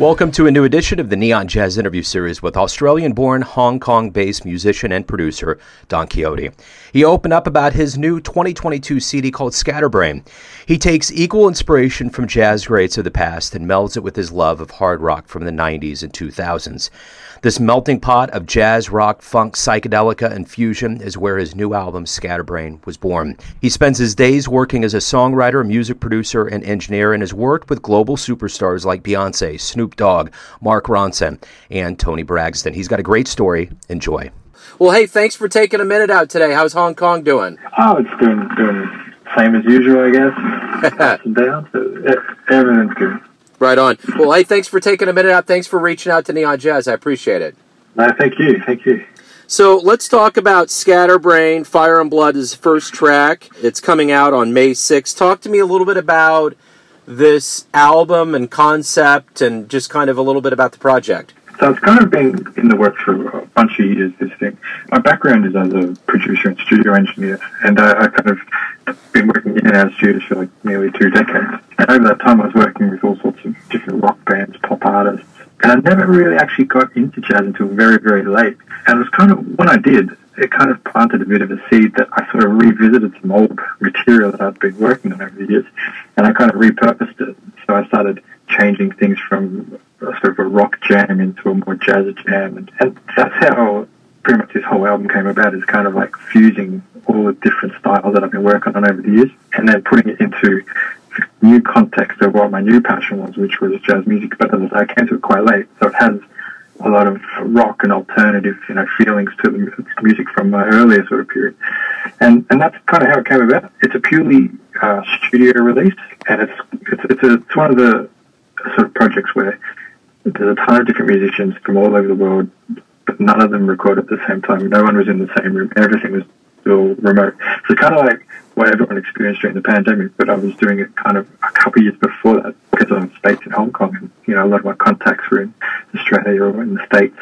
Welcome to a new edition of the Neon Jazz interview series with Australian born, Hong Kong based musician and producer Don Kyote. He opened up about his new 2022 CD called Scatterbrain. He takes equal inspiration from jazz greats of the past and melds it with his love of hard rock from the 90s and 2000s. This melting pot of jazz, rock, funk, psychedelica, and fusion is where his new album, Scatterbrain, was born. He spends his days working as a songwriter, music producer, and engineer, and has worked with global superstars like Beyonce, Snoop Dogg, Mark Ronson, and Toni Braxton. He's got a great story. Enjoy. Well, hey, thanks for taking a minute out today. How's Hong Kong doing? Oh, it's doing doing same as usual, I guess. Ups and downs. Everything's good. Right on. Well, hey, thanks for taking a minute out. Thanks for reaching out to Neon Jazz. I appreciate it. No, thank you. Thank you. So let's talk about Scatterbrain. Fire and Blood is the first track. It's coming out on May 6th. Talk to me a little bit about this album and concept and just kind of a little bit about the project. So it's kind of been in the works for a bunch of years, this thing. My background is as a producer and studio engineer, and I, I kind of been working in of studios for like nearly two decades. And over that time, I was working with all sorts of different rock bands, pop artists, and I never really actually got into jazz until very, very late. And it was kind of, when I did, it kind of planted a bit of a seed that I sort of revisited some old material that I'd been working on over the years, and I kind of repurposed it. So I started changing things from sort of a rock jam into a more jazz jam, and, and that's how pretty much this whole album came about. Is kind of like fusing all the different styles that I've been working on over the years, and then putting it into new context of what my new passion was, which was jazz music. But as I I came to it quite late, so it has a lot of rock and alternative, you know, feelings to the music from my earlier sort of period, and and that's kind of how it came about. It's a purely uh, studio release, and it's it's it's, a, it's one of the sort of projects where there's a ton of different musicians from all over the world, but none of them recorded at the same time. No one was in the same room. Everything was still remote. So kind of like what everyone experienced during the pandemic, but I was doing it kind of a couple of years before that because I'm based in Hong Kong and, you know, a lot of my contacts were in Australia or in the States.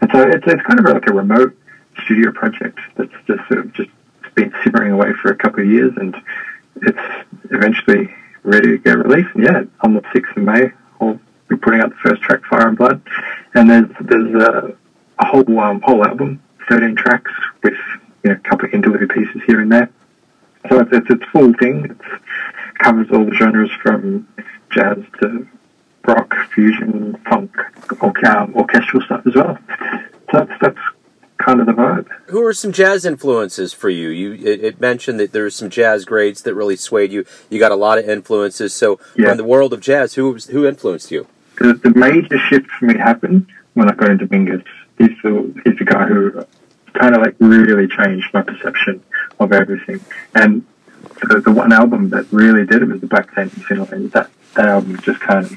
And so it's, it's kind of like a remote studio project that's just sort of just been simmering away for a couple of years and it's eventually ready to get released. And yeah, on the 6th of May, I'll be putting out the first track, Fire and Blood. And there's, there's a, a whole, um, whole album, 13 tracks with, you know, a couple of interlude pieces here and there. So it's, it's, it's full thing. It covers all the genres from jazz to rock, fusion, funk, orchestral stuff as well. So that's, that's kind of the vibe. Who are some jazz influences for you? You it, it mentioned that there's some jazz greats that really swayed you. You got a lot of influences. So yeah. in the world of jazz, who was, who influenced you? The, the major shift for me happened when I got into Mingus. He's the he's the guy who kind of like really changed my perception of everything. And the, the one album that really did it was the Black Saint and That, that album just kind of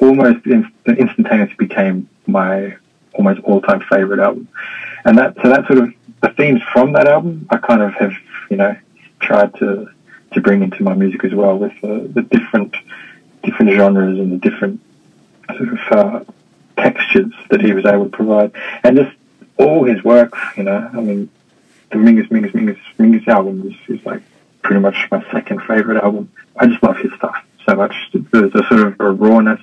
almost inst- instantaneously became my almost all-time favorite album. And that, so that sort of, the themes from that album, I kind of have, you know, tried to, to bring into my music as well with the, the different, different genres and the different sort of, uh, textures that he was able to provide. And just all his work, you know, I mean, the Mingus, Mingus, Mingus, Mingus album is, is like pretty much my second favorite album. I just love his stuff so much. There's a sort of a rawness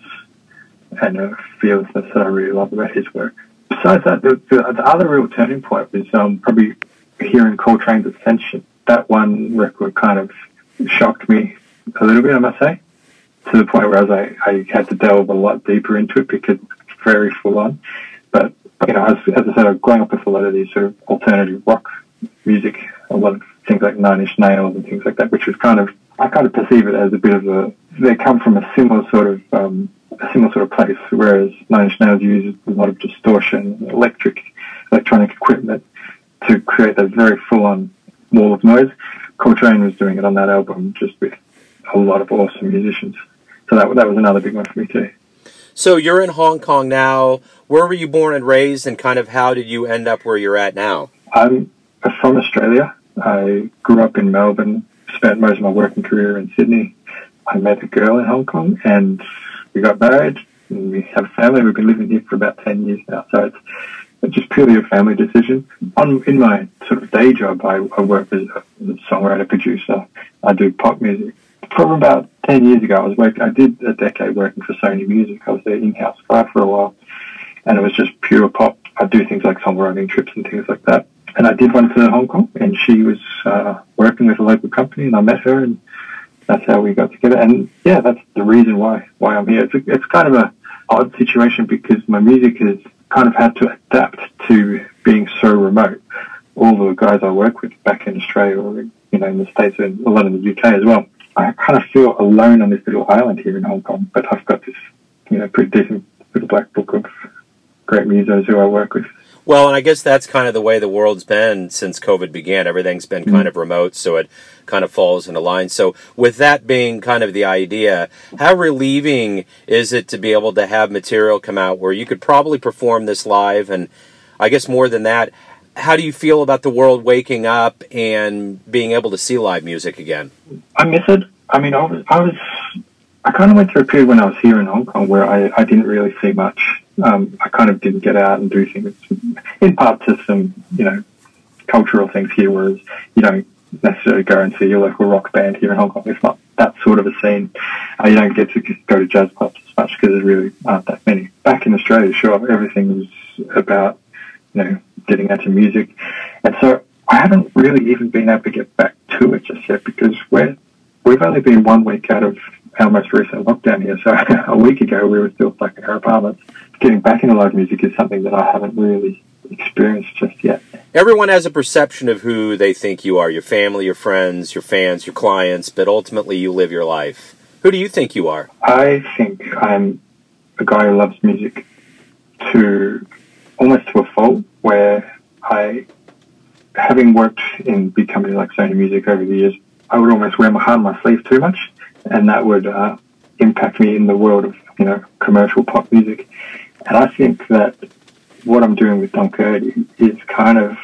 and a fearlessness that I really love about his work. Besides that, the, the, the other real turning point was um, probably hearing Coltrane's Ascension. That one record kind of shocked me a little bit, I must say, to the point where I, was like, I had to delve a lot deeper into it because it's very full on. You know, as, as I said, growing up with a lot of these sort of alternative rock music, a lot of things like Nine Inch Nails and things like that, which was kind of, I kind of perceive it as a bit of a, they come from a similar sort of, um, a similar sort of place, whereas Nine Inch Nails uses a lot of distortion, electric, electronic equipment to create that very full-on wall of noise. Coltrane was doing it on that album just with a lot of awesome musicians. So that, that was another big one for me too. So you're in Hong Kong now. Where were you born and raised, and kind of how did you end up where you're at now? I'm from Australia. I grew up in Melbourne, spent most of my working career in Sydney. I met a girl in Hong Kong, and we got married. And we have a family. We've been living here for about ten years now, so it's just purely a family decision. On in my sort of day job, I, I work as a songwriter producer. I do pop music, from about 10 years ago, I was working, I did a decade working for Sony Music. I was their in-house guy for a while and it was just pure pop. I'd do things like songwriting trips and things like that. And I did one for Hong Kong and she was, uh, working with a local company and I met her and that's how we got together. And yeah, that's the reason why, why I'm here. It's, a, it's kind of a odd situation because my music has kind of had to adapt to being so remote. All the guys I work with back in Australia or, you know, in the States and a lot in the UK as well I kind of feel alone on this little island here in Hong Kong, but I've got this, you know, pretty decent little black book of great musos who I work with. Well, and I guess that's kind of the way the world's been since COVID began. Everything's been mm-hmm. kind of remote, so it kind of falls into line. So, with that being kind of the idea, how relieving is it to be able to have material come out where you could probably perform this live? And I guess more than that, how do you feel about the world waking up and being able to see live music again? I miss it. I mean, I was, I was, I kind of went through a period when I was here in Hong Kong where I, I didn't really see much. Um, I kind of didn't get out and do things, in part to some, you know, cultural things here, whereas you don't necessarily go and see your local rock band here in Hong Kong. It's not that sort of a scene. Uh, you don't get to go to jazz clubs as much because there really aren't that many. Back in Australia, sure, everything was about, you know, getting into music. And so I haven't really even been able to get back to it just yet because we're, we've only been one week out of our most recent lockdown here. So a week ago we were still stuck in our apartments. Getting back into live music is something that I haven't really experienced just yet. Everyone has a perception of who they think you are your family, your friends, your fans, your clients, but ultimately you live your life. Who do you think you are? I think I'm a guy who loves music to almost to a fault where I, having worked in big companies like Sony Music over the years, I would almost wear my heart on my sleeve too much, and that would uh, impact me in the world of you know commercial pop music. And I think that what I'm doing with Kyote is kind of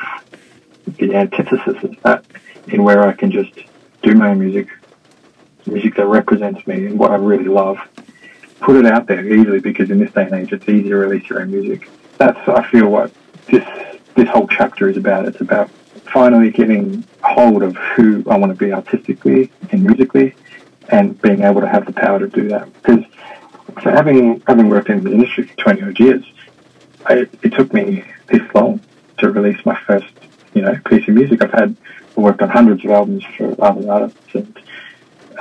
the antithesis of that, in where I can just do my own music, music that represents me and what I really love, put it out there easily because in this day and age it's easy to release your own music that's I feel what this this whole chapter is about. It's about finally getting hold of who I want to be artistically and musically, and being able to have the power to do that. Because so having having worked in the industry for twenty odd years, I, it took me this long to release my first you know piece of music. I've had I worked on hundreds of albums for other artists and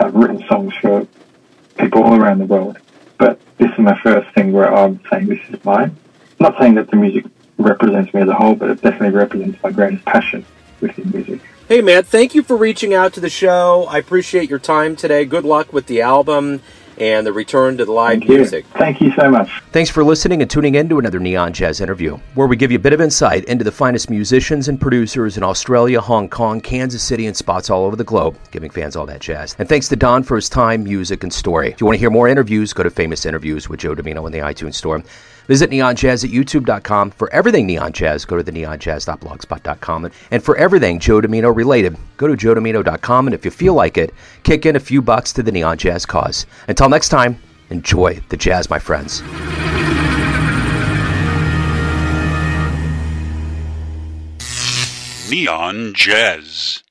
I've written songs for people all around the world. But this is my first thing where I'm saying this is mine not saying that the music represents me as a whole, but it definitely represents my greatest passion within music. Hey, Matt, thank you for reaching out to the show. I appreciate your time today. Good luck with the album and the return to the live Thank music. You. Thank you so much. Thanks for listening and tuning in to another Neon Jazz interview, where we give you a bit of insight into the finest musicians and producers in Australia, Hong Kong, Kansas City, and spots all over the globe, giving fans all that jazz. And thanks to Don for his time, music, and story. If you want to hear more interviews, go to Famous Interviews with Joe Dimino in the iTunes Store. Visit neonjazz at youtube.com. For everything Neon Jazz, go to the neonjazz.blogspot.com. And for everything Joe Dimino related, go to joedimino.com. And if you feel like it, kick in a few bucks to the Neon Jazz cause. Until next time, enjoy the jazz, my friends. Neon Jazz.